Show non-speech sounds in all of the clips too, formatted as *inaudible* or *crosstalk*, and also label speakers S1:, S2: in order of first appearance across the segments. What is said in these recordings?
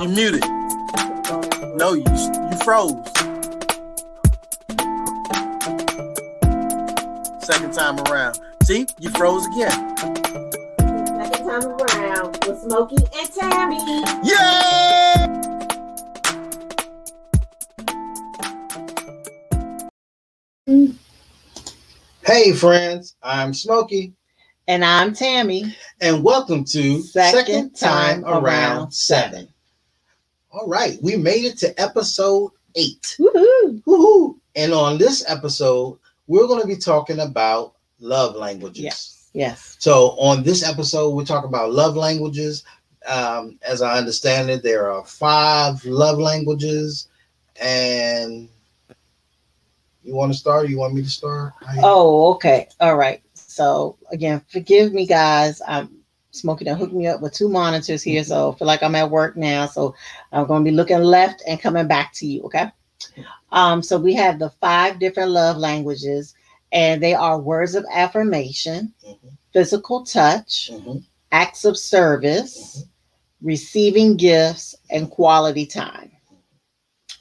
S1: You muted. No, you you froze. Second time around. See, you froze again.
S2: Second time around with Smokey and Tammy.
S1: Yeah! Hey friends, I'm Smokey,
S2: And I'm Tammy.
S1: and welcome to
S2: Second Time Around
S1: Seven. All right, we made it to episode eight.
S2: Woohoo!
S1: Woohoo! And on this episode, we're going to be talking about love languages.
S2: Yes. Yes.
S1: So on this episode, we're talking about love languages. Um, as I understand it, there are five love languages, and you want to start? You want me to start?
S2: Oh, okay. All right. So again, forgive me, guys. I'm Smokey done hooked me up with two monitors here, so I feel like I'm at work now. So I'm going to be looking left and coming back to you. Okay. Um. So we have the five different love languages, and they are words of affirmation,
S1: Mhm,
S2: physical touch,
S1: mhm.
S2: acts of service, receiving gifts, and quality time.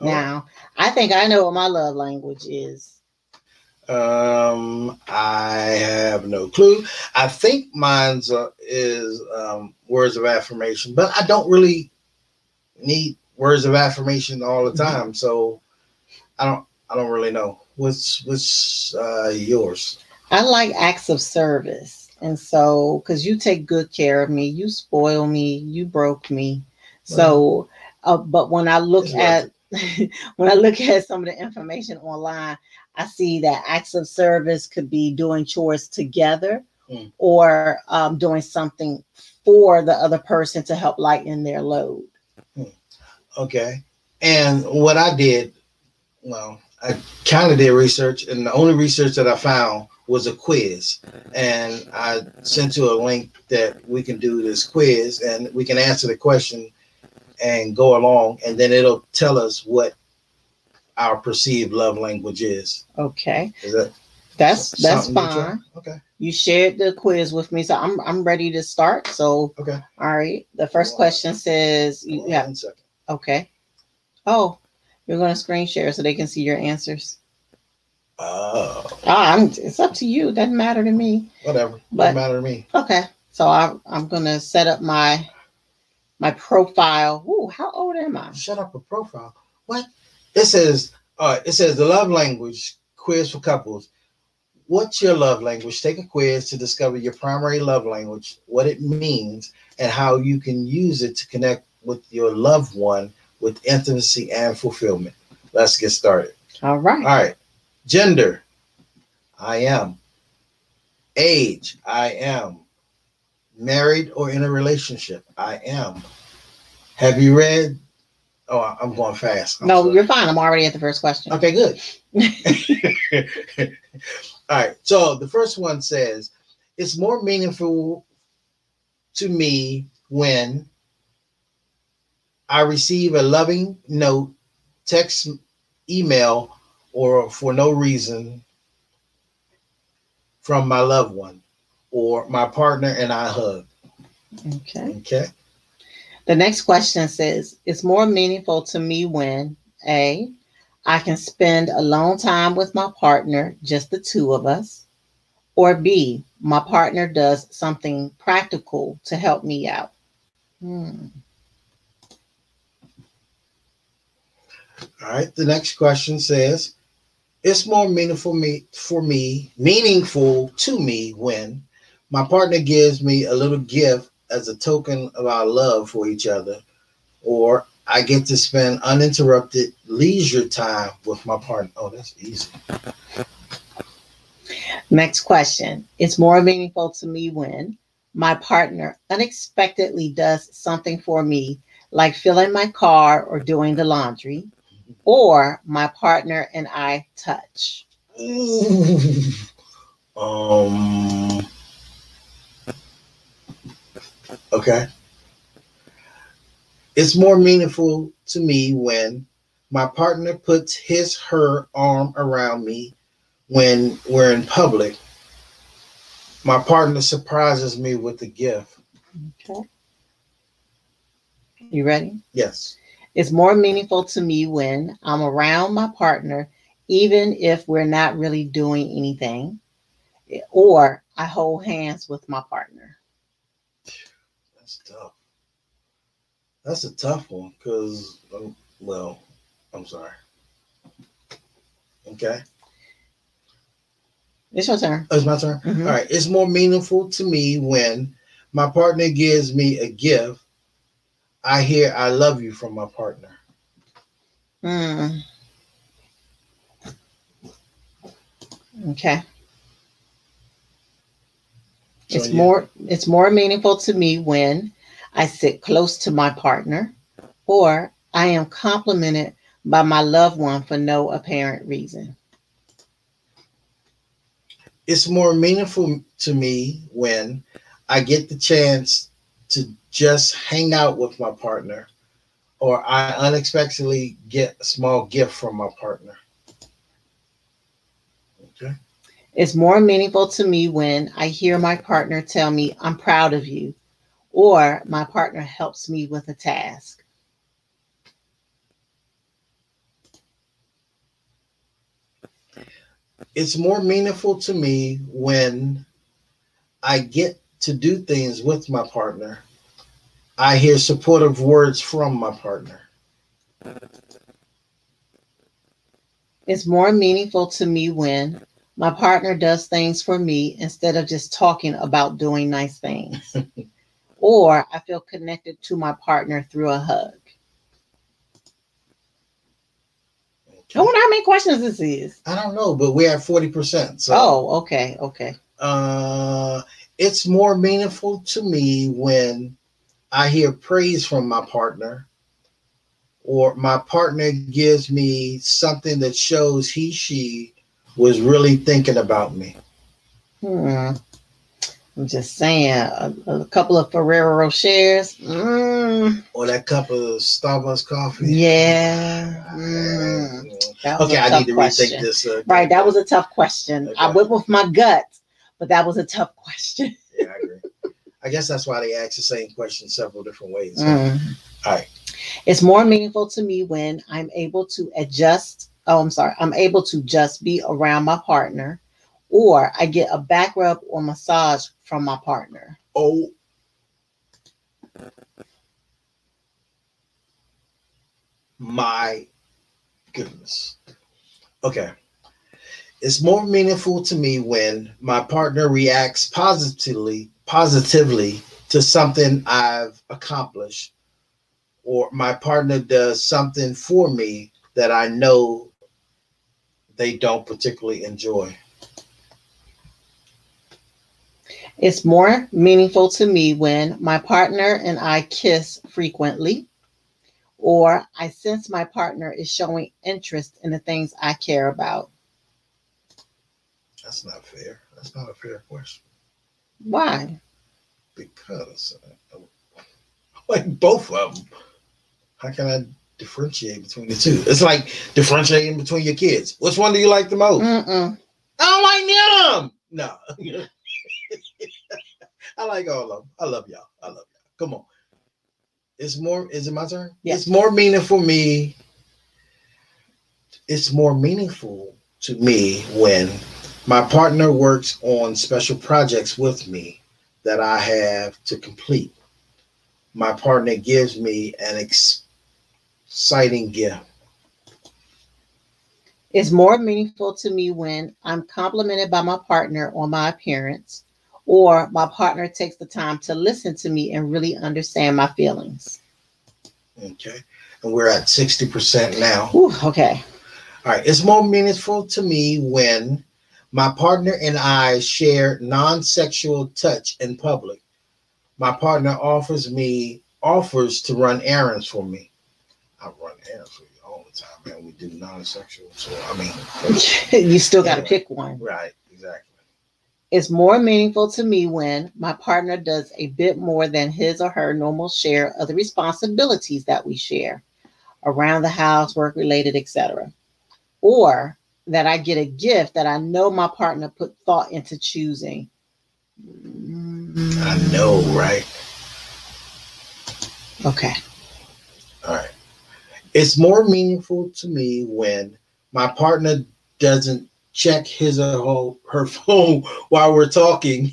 S2: Now, I think I know what my love language is.
S1: Um, I have no clue. I think mine's uh, is um, words of affirmation, but I don't really need words of affirmation all the time. So I don't. I don't really know. What's what's uh, yours?
S2: I like acts of service. And so, because you take good care of me, you spoil me, you broke me. So, uh, but when I look
S1: It's
S2: at *laughs* when I look at some of the information online, I see that acts of service could be doing chores together
S1: Hmm.
S2: or um, doing something for the other person to help lighten their load.
S1: Okay. And what I did, well, I kind of did research, and the only research that I found was a quiz. And I sent you a link that we can do this quiz and we can answer the question and go along, and then it'll tell us what our perceived love language is.
S2: Okay,
S1: Is that
S2: that's that's
S1: something you try?
S2: fine.
S1: Okay.
S2: You shared the quiz with me, so I'm I'm ready to start. So,
S1: Okay.
S2: all right. The first question says you have
S1: One second.
S2: Okay. Oh, you're going to screen share so they can see your answers.
S1: Oh,
S2: Ah, I'm, it's up to you. Doesn't matter to me.
S1: whatever.
S2: But-
S1: Doesn't matter to me.
S2: Okay. So I, I'm going to set up my my profile. Ooh, how old am I?
S1: Shut up a profile. What? It says, uh, it says the love language quiz for couples. What's your love language? Take a quiz to discover your primary love language, what it means, and how you can use it to connect with your loved one with intimacy and fulfillment. Let's get started.
S2: All right.
S1: All right. Gender, I am. Age, I am. Married or in a relationship, I am. Have you read? Oh, I'm going fast. I'm
S2: no,
S1: sorry.
S2: you're fine. I'm already at the first question.
S1: Okay, good. *laughs* All right. So the first one says, it's more meaningful to me when I receive a loving note, text, email, or for no reason from my loved one or my partner and I hug.
S2: Okay.
S1: Okay.
S2: The next question says, it's more meaningful to me when A, I can spend alone time with my partner, just the two of us, or B, my partner does something practical to help me out. Hmm.
S1: All right. The next question says, "It's more meaningful me for me, meaningful to me when my partner gives me a little gift as a token of our love for each other, or I get to spend uninterrupted leisure time with my partner." Oh, that's easy.
S2: Next question. It's more meaningful to me when my partner unexpectedly does something for me, like filling my car or doing the laundry, or my partner and I touch. *laughs*
S1: Um. Okay. It's more meaningful to me when my partner puts his her arm around me when we're in public. My partner surprises me with a gift.
S2: Okay. You ready?
S1: Yes.
S2: It's more meaningful to me when I'm around my partner, even if we're not really doing anything, or I hold hands with my partner.
S1: That's tough. That's a tough one because, um, well, I'm sorry. Okay.
S2: It's your turn.
S1: Oh, it's my turn.
S2: Mhm.
S1: All right. It's more meaningful to me when my partner gives me a gift. I hear "I love you" from my partner.
S2: Hmm. Okay.
S1: So,
S2: It's
S1: yeah.
S2: more it's more meaningful to me when I sit close to my partner or I am complimented by my loved one for no apparent reason.
S1: It's more meaningful to me when I get the chance to just hang out with my partner, or I unexpectedly get a small gift from my partner. Okay.
S2: It's more meaningful to me when I hear my partner tell me I'm proud of you or my partner helps me with a task.
S1: it's more meaningful to me when I get to do things with my partner. I hear supportive words from my partner.
S2: It's more meaningful to me when my partner does things for me instead of just talking about doing nice things. *laughs* or I feel connected to my partner through a hug. I wonder how many questions this is.
S1: I don't know, but we're at 40%. So
S2: Oh, okay, okay.
S1: uh, it's more meaningful to me when I hear praise from my partner or my partner gives me something that shows he, she was really thinking about me.
S2: Hmm. I'm just saying, a, a couple of Ferrero Rochers. Mm,
S1: Or that cup of Starbucks coffee.
S2: yeah. mm. Was
S1: Okay, I need to
S2: question.
S1: rethink this. Uh,
S2: Right, that was a tough question. I went with my gut, but that was a tough question. *laughs*
S1: Yeah, I agree. I guess that's why they ask the same question several different ways.
S2: Mm.
S1: All right.
S2: It's more meaningful to me when I'm able to adjust. Oh, I'm sorry. I'm able to just be around my partner, or I get a back rub or massage from my partner.
S1: Oh. My goodness. Okay. It's more meaningful to me when my partner reacts positively positively to something I've accomplished or my partner does something for me that I know they don't particularly enjoy.
S2: It's more meaningful to me when my partner and I kiss frequently, or I sense my partner is showing interest in the things I care about.
S1: That's not fair. That's not a fair question.
S2: Why?
S1: because uh, like both of them. How can I differentiate between the two? It's like differentiating between your kids. Which one do you like the most?
S2: Mm-mm.
S1: I don't like them. No, *laughs* *laughs* I like all of them. I love y'all. I love y'all. Come on. It's more. Is it my turn?
S2: Yes.
S1: It's more meaningful me. It's more meaningful to me when my partner works on special projects with me that I have to complete. My partner gives me an exciting gift.
S2: It's more meaningful to me when I'm complimented by my partner on my appearance, or my partner takes the time to listen to me and really understand my feelings.
S1: Okay. And we're at 60% now.
S2: Whew, okay.
S1: All right. It's more meaningful to me when my partner and I share non sexual touch in public. My partner offers me offers to run errands for me. I run errands for you all the time, man. We do non sexual. So, I mean, *laughs*
S2: you still got to
S1: Anyway.
S2: pick one.
S1: right. Exactly.
S2: It's more meaningful to me when my partner does a bit more than his or her normal share of the responsibilities that we share around the house, work related, etc. Or that I get a gift that I know my partner put thought into choosing.
S1: I know, right?
S2: Okay.
S1: All right. It's more meaningful to me when my partner doesn't check his or her *laughs* phone while we're talking.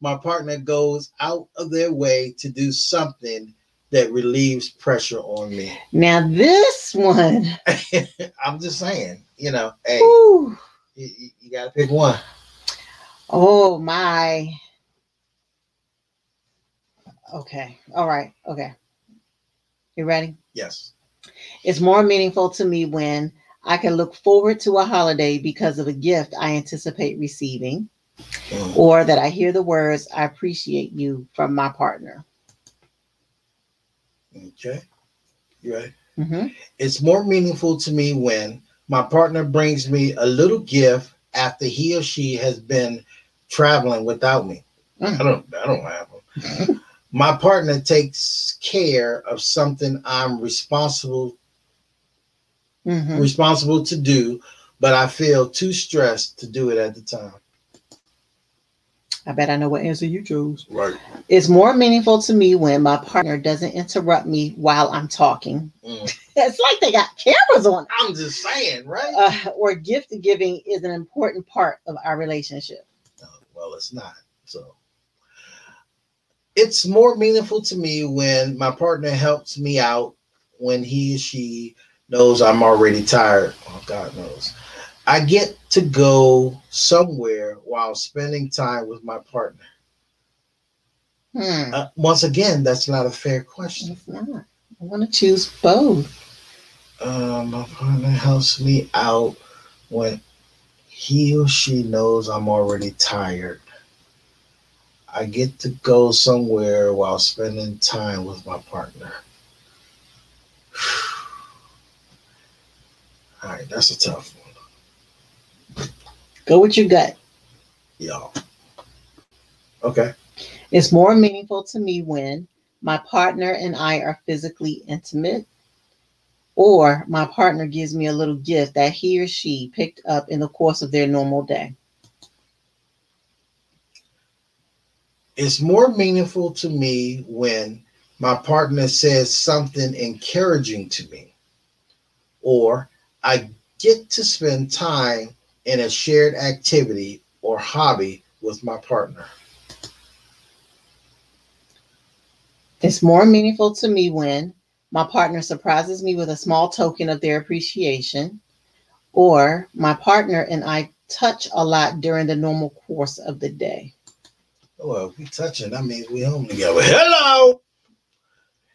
S1: My partner goes out of their way to do something that relieves pressure on me.
S2: Now this one, *laughs*
S1: I'm just saying, you know, hey, you, you- you gotta pick one.
S2: oh my. Okay. All right. Okay. You ready?
S1: Yes.
S2: It's more meaningful to me when I can look forward to a holiday because of a gift I anticipate receiving,
S1: Mm.
S2: or that I hear the words, I appreciate you from my partner.
S1: Okay. You ready?
S2: Mhm.
S1: It's more meaningful to me when my partner brings me a little gift after he or she has been traveling without me.
S2: Mm.
S1: I don't I don't have them. my partner takes care of something I'm responsible
S2: Mhm.
S1: responsible to do, but I feel too stressed to do it at the time.
S2: I bet I know what answer you chose.
S1: Right.
S2: It's more meaningful to me when my partner doesn't interrupt me while I'm talking.
S1: Mm. *laughs*
S2: It's like they got cameras on.
S1: I'm just saying, right?
S2: Uh, or gift giving is an important part of our relationship.
S1: No, well, it's not. So it's more meaningful to me when my partner helps me out when he or she knows I'm already tired. Oh, God knows. I get to go somewhere while spending time with my partner.
S2: Hmm.
S1: Uh, once again, that's not a fair question.
S2: It's not. I want to choose both.
S1: Um, my partner helps me out when he or she knows I'm already tired. I get to go somewhere while spending time with my partner. All right, that's a tough one,
S2: Go with your gut.
S1: y'all. Okay.
S2: It's more meaningful to me when my partner and I are physically intimate, or my partner gives me a little gift that he or she picked up in the course of their normal day.
S1: It's more meaningful to me when my partner says something encouraging to me, or I get to spend time in a shared activity or hobby with my partner.
S2: It's more meaningful to me when my partner surprises me with a small token of their appreciation, or my partner and I touch a lot during the normal course of the day.
S1: Well, if we touching, that means we home together. Hello.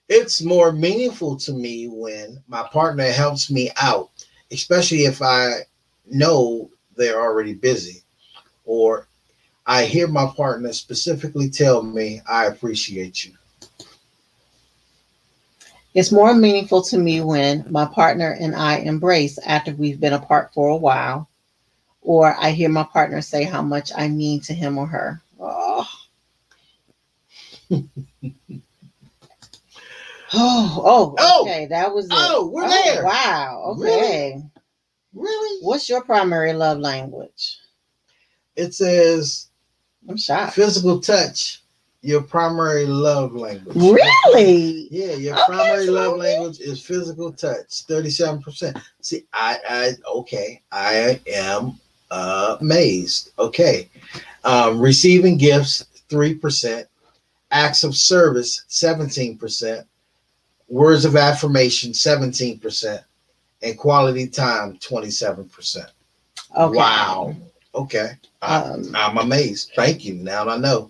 S1: It's more meaningful to me when my partner helps me out, especially if I know they're already busy, or I hear my partner specifically tell me, "I appreciate you."
S2: It's more meaningful to me when my partner and I embrace after we've been apart for a while, or I hear my partner say how much I mean to him or her. Oh, *laughs* oh, *gasps* oh,
S1: Oh!
S2: okay, that was it.
S1: Oh, we're there.
S2: Wow,
S1: Really?
S2: okay.
S1: Really?
S2: What's your primary love language?
S1: It says
S2: I'm shocked.
S1: physical touch, your primary love language.
S2: Really?
S1: Yeah, your
S2: Okay,
S1: primary
S2: so
S1: love
S2: okay.
S1: language is physical touch, thirty-seven percent. See, I, I, okay, I am uh, amazed. Okay, um, receiving gifts, three percent. Acts of service, seventeen percent. Words of affirmation, seventeen percent, and quality time, twenty-seven percent.
S2: Okay.
S1: Wow. Okay, I,
S2: Um,
S1: I'm amazed. Thank you. Now I know.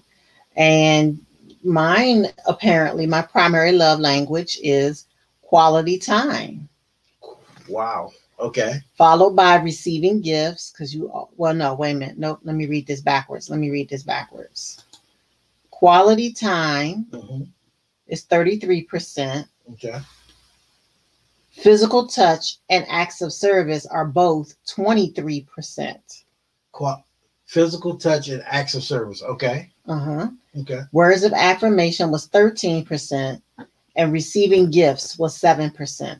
S2: And mine, apparently, my primary love language is quality time,
S1: Wow. Okay.
S2: followed by receiving gifts. Because you, well, no, wait a minute. Nope. Let me read this backwards. Let me read this backwards. Quality time
S1: Mhm.
S2: is 33%.
S1: Okay.
S2: Physical touch and acts of service are both 23%.
S1: Qua- physical touch and acts of service. Okay.
S2: Uh huh.
S1: Okay.
S2: Words of affirmation was 13%, and receiving gifts was 7%.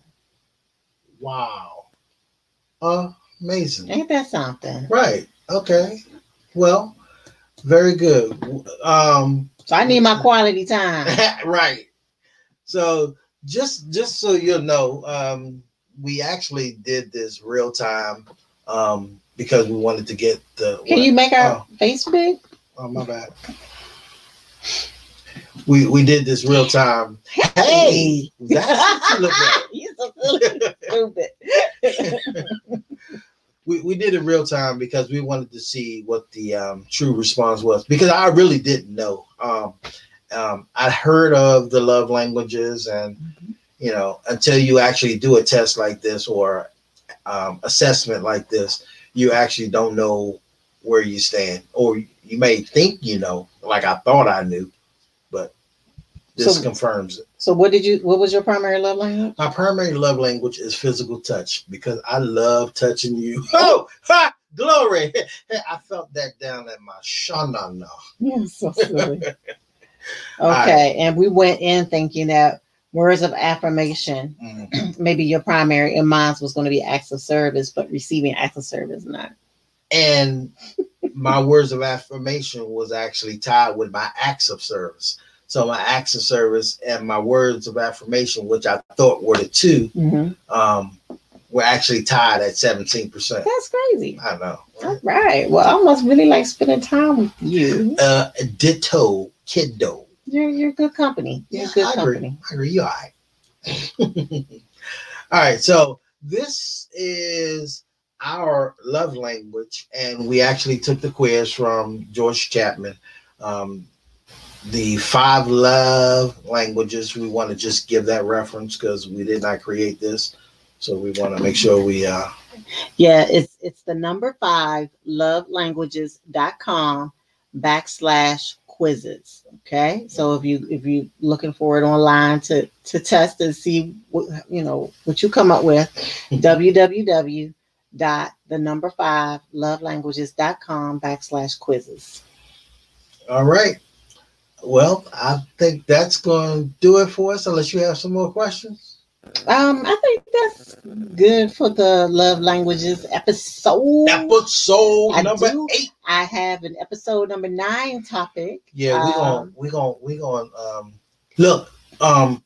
S1: Wow. Amazing.
S2: Ain't that something?
S1: Right. Okay. Well, very good. Um,
S2: So I need my *laughs* quality time.
S1: right. So just just so you'll know, um, we actually did this real time um, because we wanted to get the.
S2: Can you make our face big?
S1: Oh my bad. We we did this real time.
S2: Hey,
S1: That's what you look like.
S2: you so stupid. *laughs*
S1: we, we did it real time because we wanted to see what the um, true response was because I really didn't know. Um, um, I heard of the love languages, and you know, until you actually do a test like this or um, assessment like this, you actually don't know where you stand, or you may think you know, like I thought I knew, but this
S2: So-
S1: confirms it.
S2: So what did you? What was your primary love language?
S1: My primary love language is physical touch because I love touching you. *laughs* Oh, ha, glory! *laughs* I felt that down at my shanana.
S2: Yeah, so silly. *laughs* okay, and we went in thinking that words of affirmation,
S1: Mm. *clears throat*
S2: maybe your primary and mine was going to be acts of service, but receiving acts of service not.
S1: And my words of affirmation was actually tied with my acts of service. So my acts of service and my words of affirmation, which I thought were the 2
S2: Mhm.
S1: um, were actually tied at 17%.
S2: That's crazy.
S1: I know.
S2: All right. Well, I must really like spending time with you.
S1: Uh, ditto, kiddo.
S2: You're you're good company. You're
S1: Yeah,
S2: good
S1: I agree. I agree. You're all right. *laughs* all right. So this is our love language, and we actually took the quiz from George Chapman. Um, the five love languages. We want to just give that reference because we did not create this, so we want to make sure we. Uh,
S2: Yeah, it's it's the number five lovelanguages.com backslash quizzes. Okay. So if you if you're looking for it online to to test and see what you know what you come up with, *laughs* www dot the number five lovelanguages.com backslash quizzes.
S1: all right. Well, I think that's going to do it for us. Unless you have some more questions.
S2: Um, I think that's good for the love languages episode.
S1: Episode
S2: I
S1: number
S2: do.
S1: eight.
S2: I have an episode number nine topic.
S1: Yeah, we
S2: Um,
S1: gonna we're gonna we're gonna um look. Um,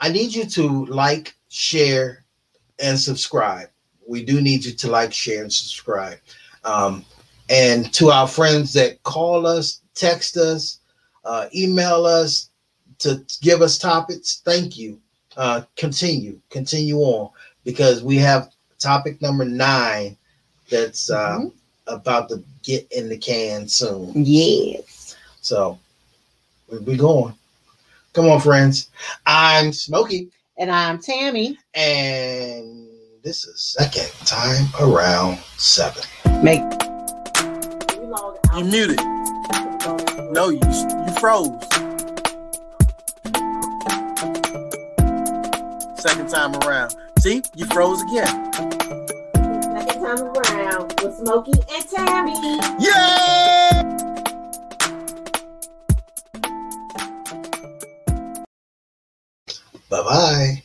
S1: I need you to like, share, and subscribe. We do need you to like, share, and subscribe. Um, and to our friends that call us, text us, uh, email us to give us topics. Thank you. Uh, continue, continue on because we have topic number nine that's uh, about to get in the can soon.
S2: Yes.
S1: So we'll be going. Come on, friends. I'm Smokey,
S2: And I'm Tammy.
S1: and this is second time around seven.
S2: Make
S3: You muted. No, you you froze. Second time around. See, you froze again.
S2: Second time around with Smokey and Tammy.
S3: Yeah!
S1: Bye bye.